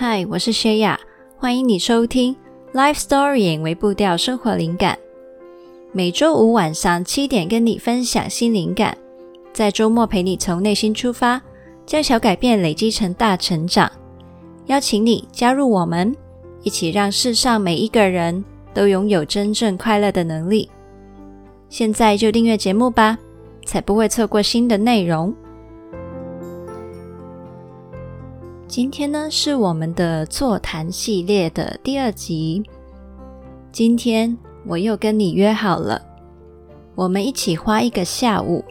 嗨，我是薛雅，欢迎你收听《Life Storying》为步调生活灵感。每周五晚上七点跟你分享新灵感，在周末陪你从内心出发，将小改变累积成大成长。邀请你加入我们，一起让世上每一个人都拥有真正快乐的能力。现在就订阅节目吧，才不会错过新的内容。今天呢，是我们的座谈系列的第二集。今天我又跟你约好了，我们一起花一个下午，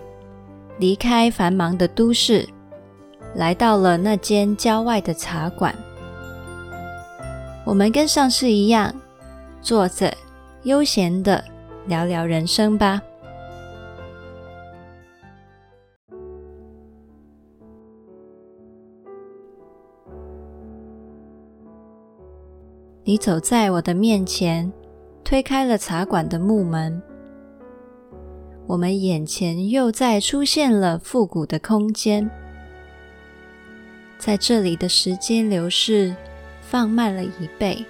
离开繁忙的都市，来到了那间郊外的茶馆。我们跟上次一样，坐着悠闲的聊聊人生吧。你走在我的面前，推开了茶馆的木门，我们眼前又再出现了复古的空间。在这里的时间流逝放慢了一倍，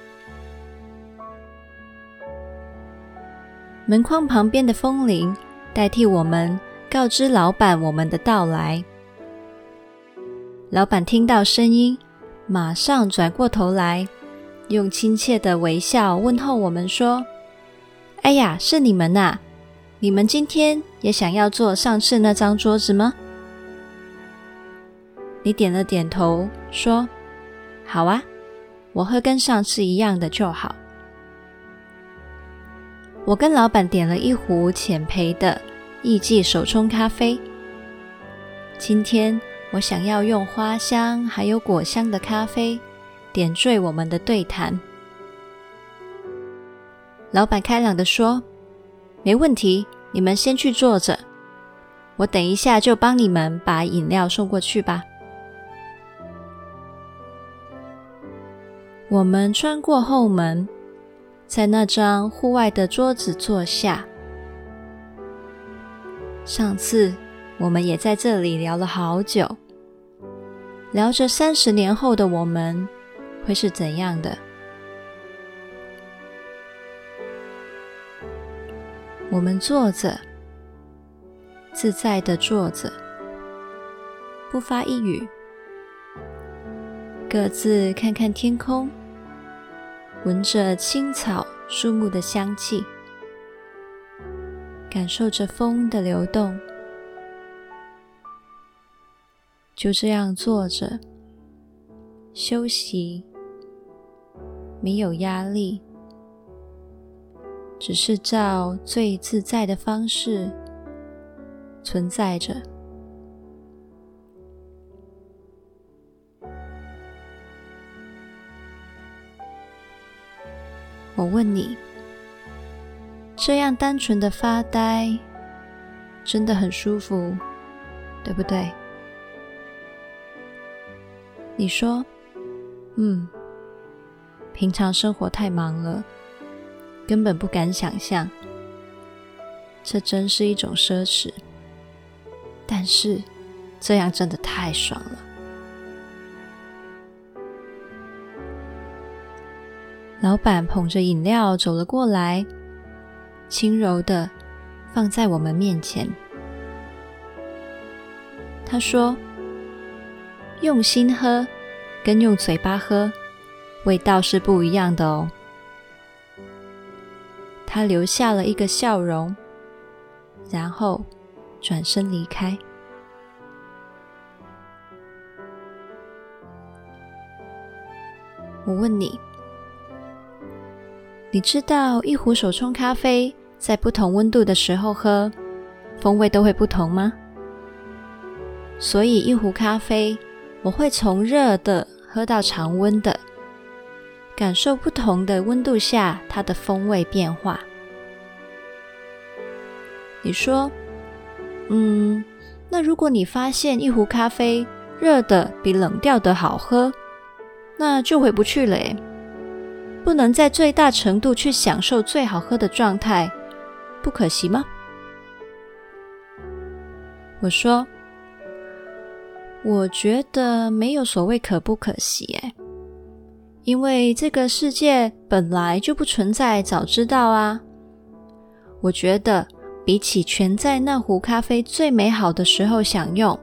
门框旁边的风铃代替我们告知老板我们的到来。老板听到声音，马上转过头来。用亲切的微笑问候我们说：“哎呀，是你们呐！你们今天也想要坐上次那张桌子吗？”你点了点头，说：“好啊，我喝跟上次一样的就好。”我跟老板点了一壶浅焙的艺伎手冲咖啡。今天我想要用花香还有果香的咖啡。点缀我们的对谈。老板开朗地说：“没问题，你们先去坐着，我等一下就帮你们把饮料送过去吧。”我们穿过后门，在那张户外的桌子坐下。上次我们也在这里聊了好久，聊着三十年后的我们。会是怎样的？我们坐着，自在的坐着，不发一语，各自看看天空，闻着青草树木的香气，感受着风的流动，就这样坐着休息。没有压力，只是照最自在的方式存在着。我问你，这样单纯的发呆，真的很舒服，对不对？你说，嗯。平常生活太忙了，根本不敢想象。这真是一种奢侈，但是这样真的太爽了。老板捧着饮料走了过来，轻柔的放在我们面前。他说：“用心喝，跟用嘴巴喝。”味道是不一样的哦。他留下了一个笑容，然后转身离开。我问你，你知道一壶手冲咖啡在不同温度的时候喝，风味都会不同吗？所以一壶咖啡，我会从热的喝到常温的。感受不同的温度下它的风味变化。你说，嗯，那如果你发现一壶咖啡热的比冷掉的好喝，那就回不去了耶。不能在最大程度去享受最好喝的状态，不可惜吗？我说，我觉得没有所谓可不可惜耶。因为这个世界本来就不存在，早知道啊。我觉得比起全在那壶咖啡最美好的时候享用，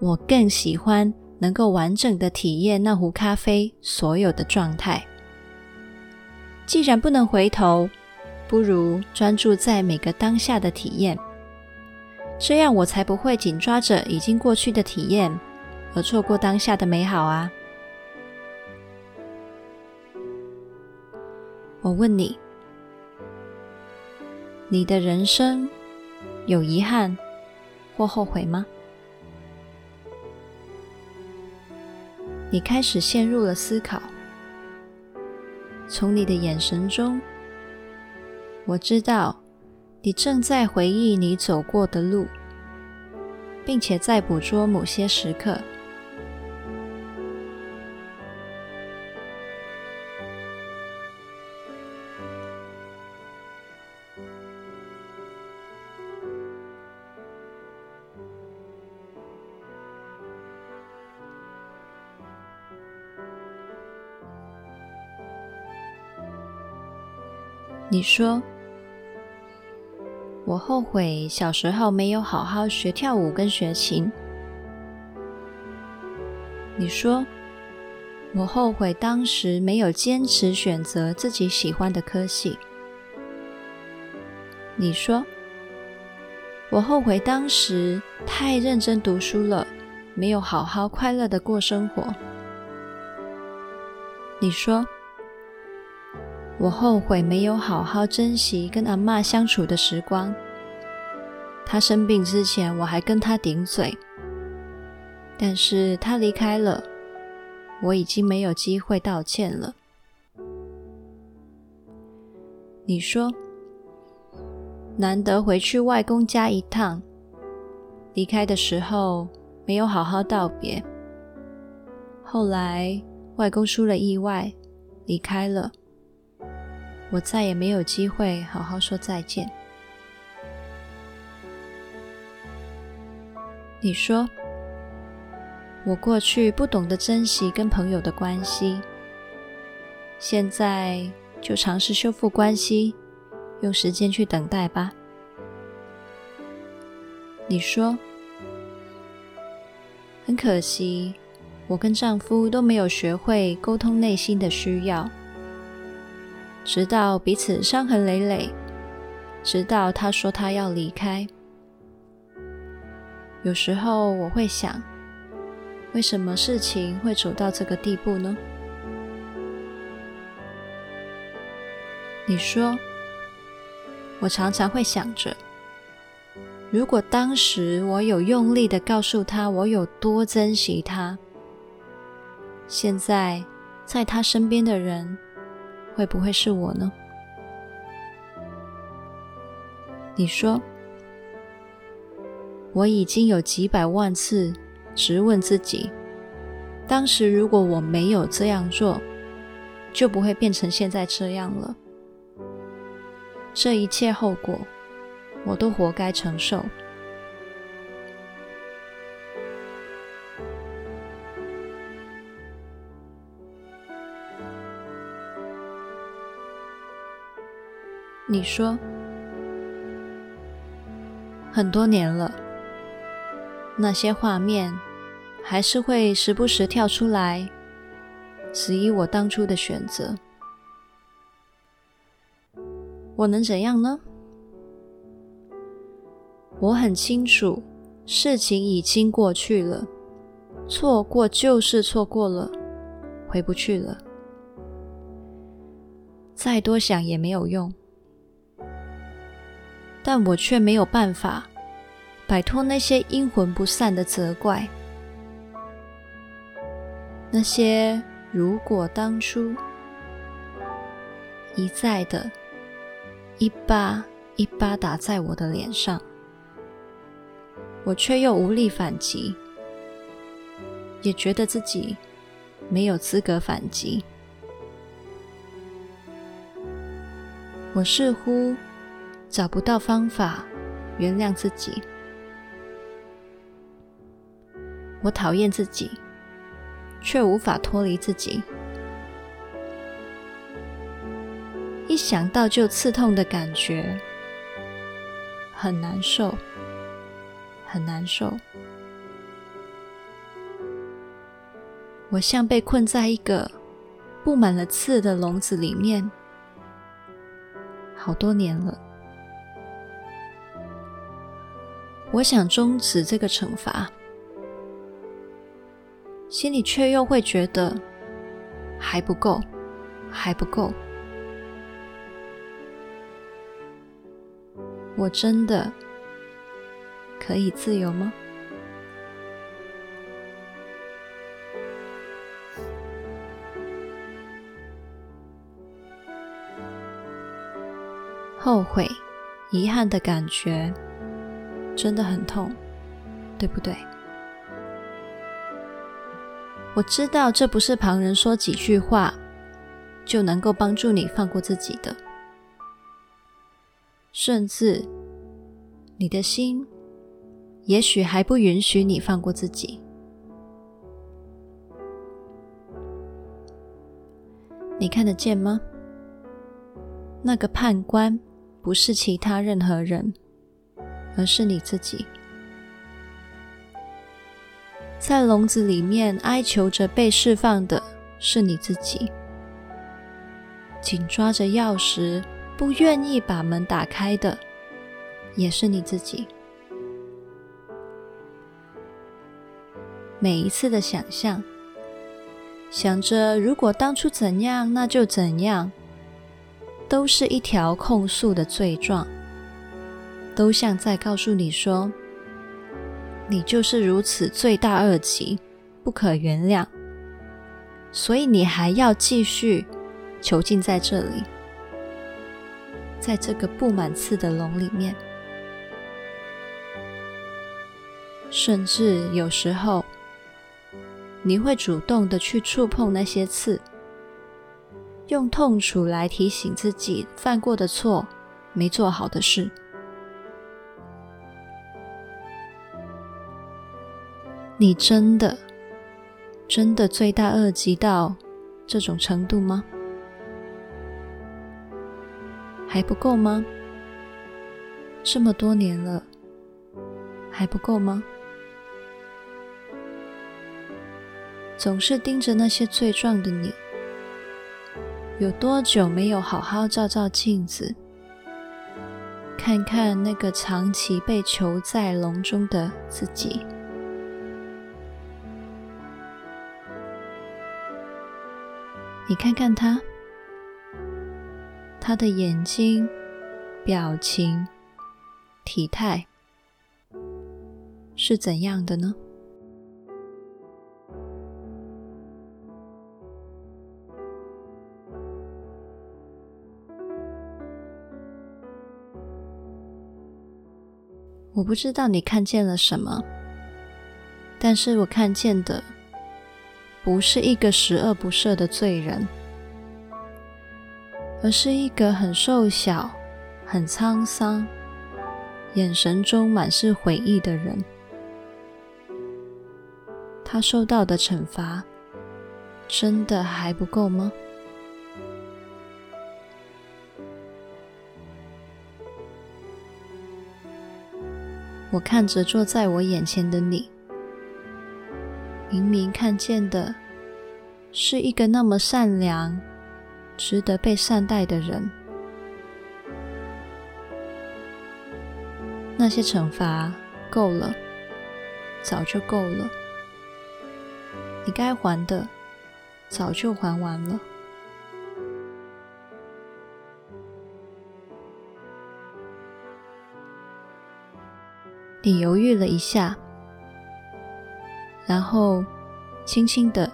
我更喜欢能够完整的体验那壶咖啡所有的状态。既然不能回头，不如专注在每个当下的体验，这样我才不会紧抓着已经过去的体验，而错过当下的美好啊。我问你。你的人生有遗憾或后悔吗？你开始陷入了思考。从你的眼神中，我知道你正在回忆你走过的路，并且在捕捉某些时刻。你说，我后悔小时候没有好好学跳舞跟学琴。你说，我后悔当时没有坚持选择自己喜欢的科系。你说，我后悔当时太认真读书了，没有好好快乐的过生活。你说。我后悔没有好好珍惜跟阿嬷相处的时光。她生病之前，我还跟她顶嘴，但是她离开了，我已经没有机会道歉了。你说，难得回去外公家一趟，离开的时候没有好好道别。后来外公出了意外，离开了。我再也没有机会好好说再见。你说，我过去不懂得珍惜跟朋友的关系，现在就尝试修复关系，用时间去等待吧。你说，很可惜，我跟丈夫都没有学会沟通内心的需要。直到彼此伤痕累累，直到他说他要离开。有时候我会想，为什么事情会走到这个地步呢？你说，我常常会想着，如果当时我有用力的告诉他我有多珍惜他，现在在他身边的人。会不会是我呢？你说，我已经有几百万次质问自己，当时如果我没有这样做，就不会变成现在这样了。这一切后果，我都活该承受。你说，很多年了，那些画面还是会时不时跳出来，质疑我当初的选择。我能怎样呢？我很清楚，事情已经过去了，错过就是错过了，回不去了，再多想也没有用。但我却没有办法摆脱那些阴魂不散的责怪，那些如果当初一再的一巴一巴打在我的脸上，我却又无力反击，也觉得自己没有资格反击，我似乎。找不到方法原谅自己，我讨厌自己，却无法脱离自己。一想到就刺痛的感觉，很难受，很难受。我像被困在一个布满了刺的笼子里面，好多年了。我想终止这个惩罚，心里却又会觉得还不够，还不够。我真的可以自由吗？后悔、遗憾的感觉真的很痛，对不对？我知道这不是旁人说几句话就能够帮助你放过自己的。甚至，你的心也许还不允许你放过自己。你看得见吗？那个判官不是其他任何人，而是你自己。在笼子里面哀求着被释放的是你自己，紧抓着钥匙。不愿意把门打开的，也是你自己。每一次的想象，想着如果当初怎样，那就怎样，都是一条控诉的罪状，都像在告诉你说，你就是如此罪大恶极，不可原谅，所以你还要继续囚禁在这里。在这个布满刺的笼里面，甚至有时候，你会主动的去触碰那些刺，用痛楚来提醒自己犯过的错、没做好的事。你真的、真的罪大恶极到这种程度吗？还不够吗？这么多年了，还不够吗？总是盯着那些罪状的你，有多久没有好好照照镜子，看看那个长期被囚在笼中的自己？你看看他。他的眼睛、表情、体态是怎样的呢？我不知道你看见了什么，但是我看见的不是一个十恶不赦的罪人。而是一个很瘦小、很沧桑、眼神中满是悔意的人。他受到的惩罚真的还不够吗？我看着坐在我眼前的你，明明看见的是一个那么善良。值得被善待的人，那些惩罚够了，早就够了。你该还的，早就还完了。你犹豫了一下，然后轻轻的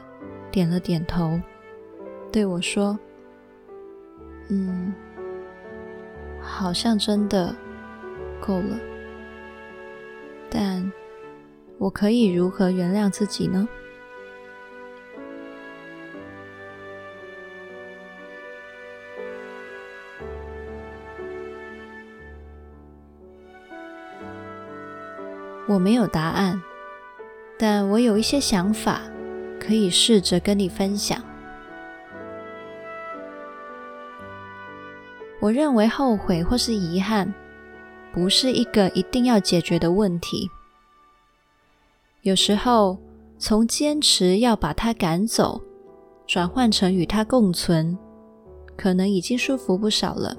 点了点头，对我说。嗯，好像真的够了，但我可以如何原谅自己呢？我没有答案，但我有一些想法，可以试着跟你分享。我认为后悔或是遗憾，不是一个一定要解决的问题。有时候，从坚持要把它赶走，转换成与它共存，可能已经舒服不少了。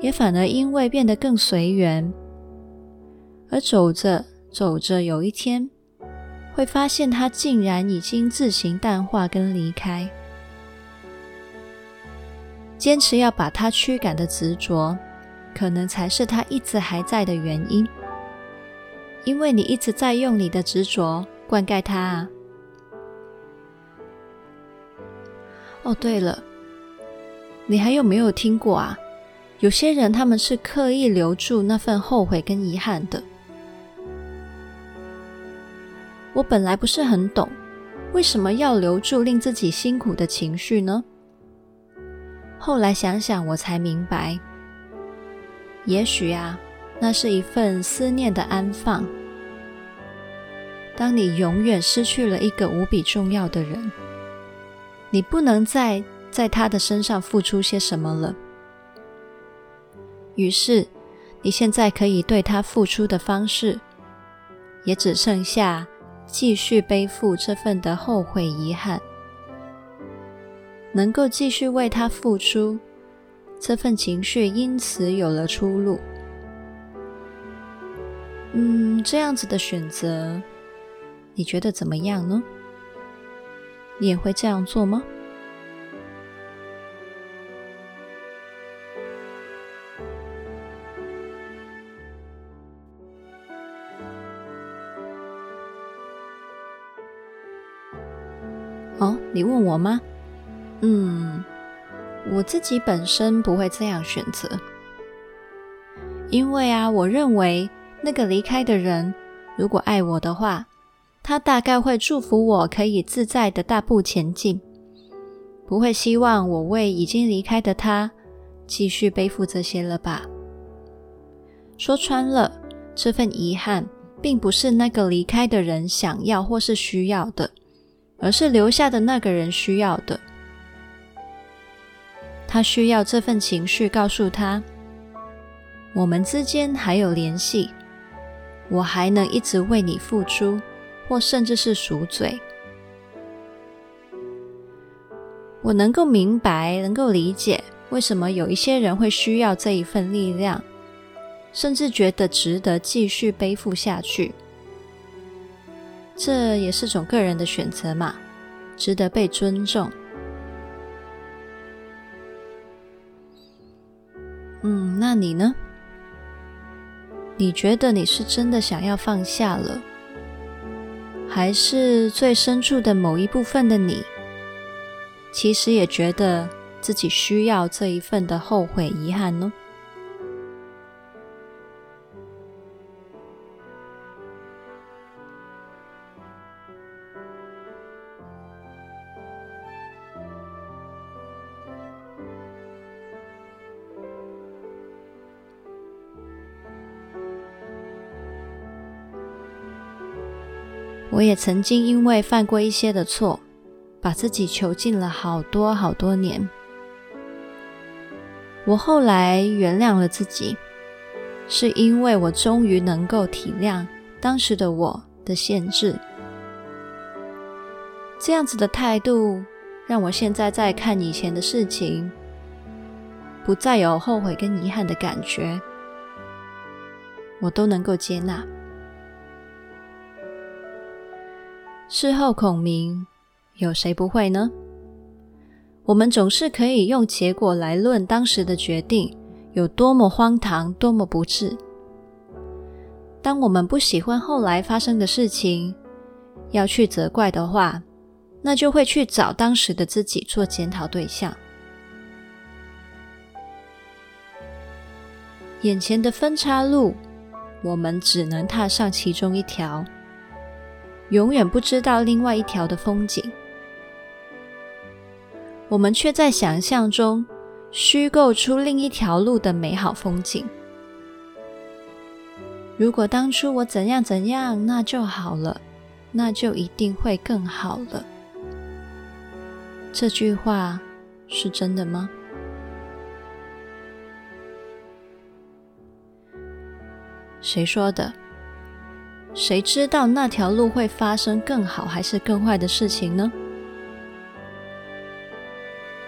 也反而因为变得更随缘，而走着走着，有一天会发现它竟然已经自行淡化跟离开。坚持要把它驱赶的执着，可能才是它一直还在的原因。因为你一直在用你的执着灌溉它啊。哦，对了，你还有没有听过啊？有些人他们是刻意留住那份后悔跟遗憾的。我本来不是很懂，为什么要留住令自己辛苦的情绪呢？后来想想，我才明白，也许啊。那是一份思念的安放。当你永远失去了一个无比重要的人，你不能再在他的身上付出些什么了。于是，你现在可以对他付出的方式，也只剩下继续背负这份的后悔遗憾。能够继续为他付出，这份情绪因此有了出路。嗯，这样子的选择，你觉得怎么样呢？你也会这样做吗？哦，你问我吗？嗯，我自己本身不会这样选择，因为啊，我认为。那个离开的人，如果爱我的话，他大概会祝福我可以自在的大步前进，不会希望我为已经离开的他继续背负这些了吧？说穿了，这份遗憾并不是那个离开的人想要或是需要的，而是留下的那个人需要的。他需要这份情绪告诉他，我们之间还有联系。我还能一直为你付出，或甚至是赎罪。我能够明白，能够理解，为什么有一些人会需要这一份力量，甚至觉得值得继续背负下去。这也是种个人的选择嘛，值得被尊重。嗯，那你呢？你觉得你是真的想要放下了，还是最深处的某一部分的你，其实也觉得自己需要这一份的后悔遗憾呢？我也曾经因为犯过一些的错，把自己囚禁了好多好多年。我后来原谅了自己，是因为我终于能够体谅当时的我的限制。这样子的态度，让我现在在看以前的事情，不再有后悔跟遗憾的感觉，我都能够接纳。事后孔明，有谁不会呢？我们总是可以用结果来论当时的决定有多么荒唐、多么不智。当我们不喜欢后来发生的事情，要去责怪的话，那就会去找当时的自己做检讨对象。眼前的分岔路，我们只能踏上其中一条。永远不知道另外一条的风景。我们却在想象中虚构出另一条路的美好风景。如果当初我怎样怎样那就好了那就一定会更好了。这句话是真的吗？谁说的？谁知道那条路会发生更好还是更坏的事情呢？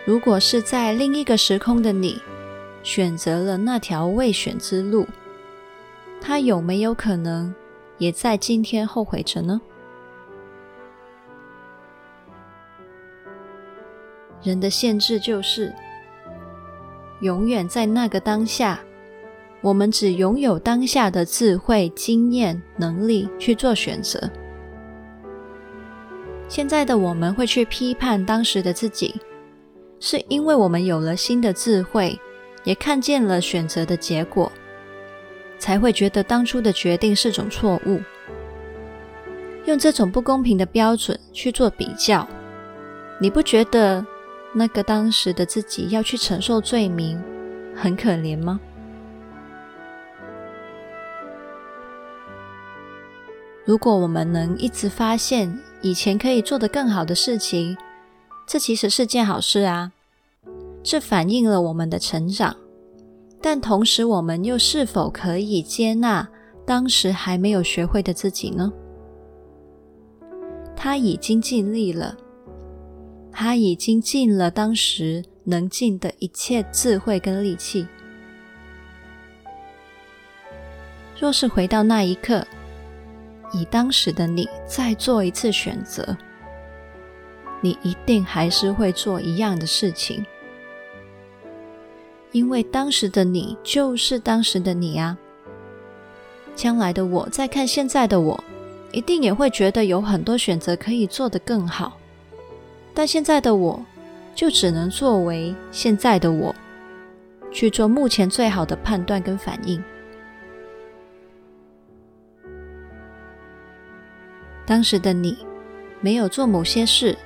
如果是在另一个时空的你，选择了那条未选之路，他有没有可能也在今天后悔着呢？人的限制就是，永远在那个当下，我们只拥有当下的智慧、经验、能力去做选择。现在的我们会去批判当时的自己，是因为我们有了新的智慧，也看见了选择的结果，才会觉得当初的决定是种错误。用这种不公平的标准去做比较，你不觉得？那个当时的自己要去承受罪名，很可怜吗？如果我们能一直发现以前可以做得更好的事情，这其实是件好事啊！这反映了我们的成长，但同时我们又是否可以接纳当时还没有学会的自己呢？他已经尽力了。他已经尽了当时能尽的一切智慧跟力气。若是回到那一刻，以当时的你再做一次选择，你一定还是会做一样的事情，因为当时的你就是当时的你啊。将来的我再看现在的我，一定也会觉得有很多选择可以做得更好。但现在的我，就只能作为现在的我，去做目前最好的判断跟反应。当时的你没有做某些事，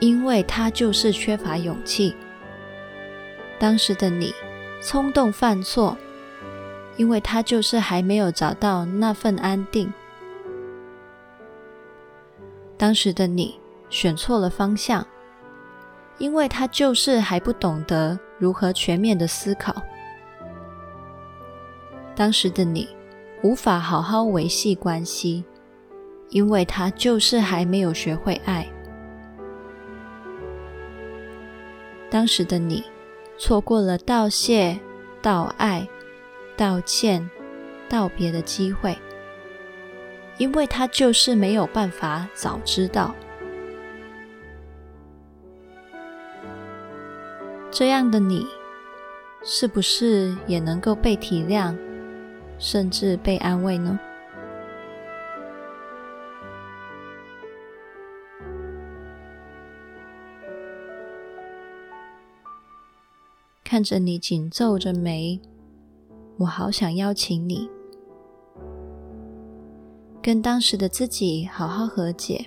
因为他就是缺乏勇气。当时的你冲动犯错，因为他就是还没有找到那份安定。当时的你。选错了方向，因为他就是还不懂得如何全面的思考。当时的你无法好好维系关系，因为他就是还没有学会爱。当时的你错过了道谢、道爱、道歉、道别的机会，因为他就是没有办法早知道。这样的你，是不是也能够被体谅，甚至被安慰呢？看着你紧皱着眉，我好想邀请你，跟当时的自己好好和解，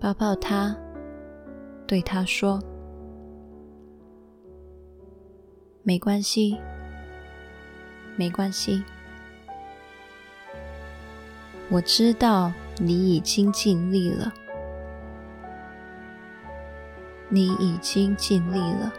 抱抱他，对他说。没关系，没关系。我知道你已经尽力了，你已经尽力了。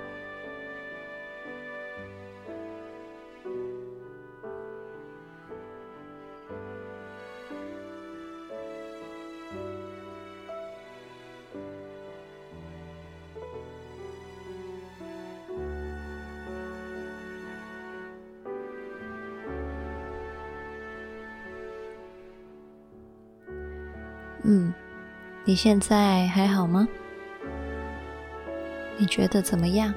你现在还好吗？你觉得怎么样？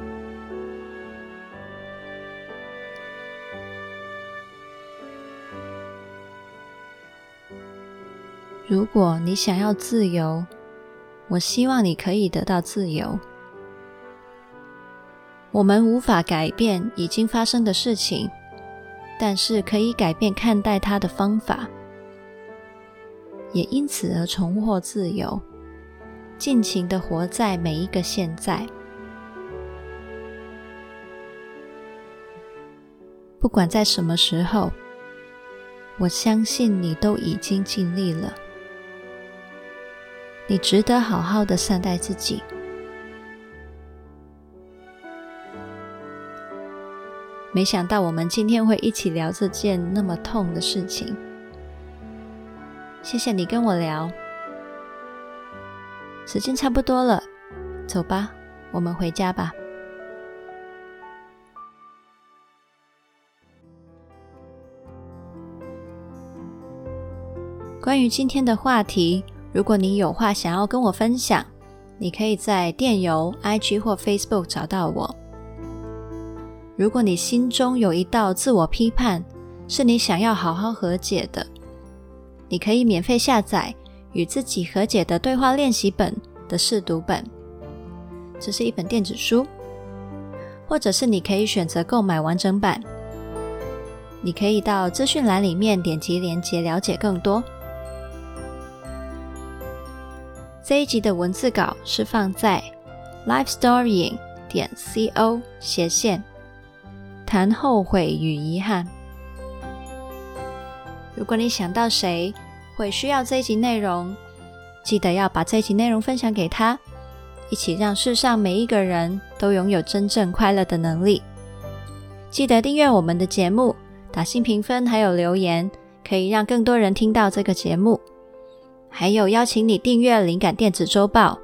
如果你想要自由，我希望你可以得到自由。我们无法改变已经发生的事情，但是可以改变看待它的方法。也因此而重获自由，尽情的活在每一个现在。不管在什么时候，我相信你都已经尽力了。你值得好好的善待自己。没想到我们今天会一起聊这件那么痛的事情。谢谢你跟我聊。时间差不多了，走吧，我们回家吧。关于今天的话题，如果你有话想要跟我分享，你可以在电邮、IG 或 Facebook 找到我。如果你心中有一道自我批判，是你想要好好和解的，你可以免费下载。与自己和解的对话练习本的试读本，这是一本电子书，或者是你可以选择购买完整版。你可以到资讯栏里面点击连接了解更多。这一集的文字稿是放在 lifestorying 点 co 斜线谈后悔与遗憾。如果你想到谁，会需要这一集内容，记得要把这一集内容分享给他，一起让世上每一个人都拥有真正快乐的能力。记得订阅我们的节目，打新评分，还有留言，可以让更多人听到这个节目。还有邀请你订阅灵感电子周报，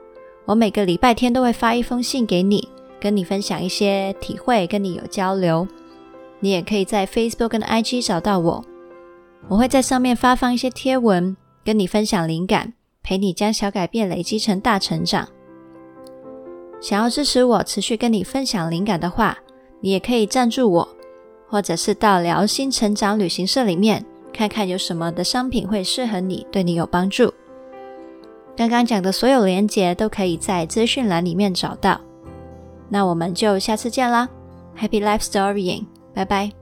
我每个礼拜天都会发一封信给你，跟你分享一些体会，跟你有交流。你也可以在 Facebook 跟 IG 找到我。我会在上面发放一些贴文，跟你分享灵感，陪你将小改变累积成大成长。想要支持我持续跟你分享灵感的话，你也可以赞助我，或者是到疗心成长旅行社里面看看有什么的商品会适合你，对你有帮助。刚刚讲的所有连结都可以在资讯栏里面找到。那我们就下次见啦，Happy Life Storying，拜拜。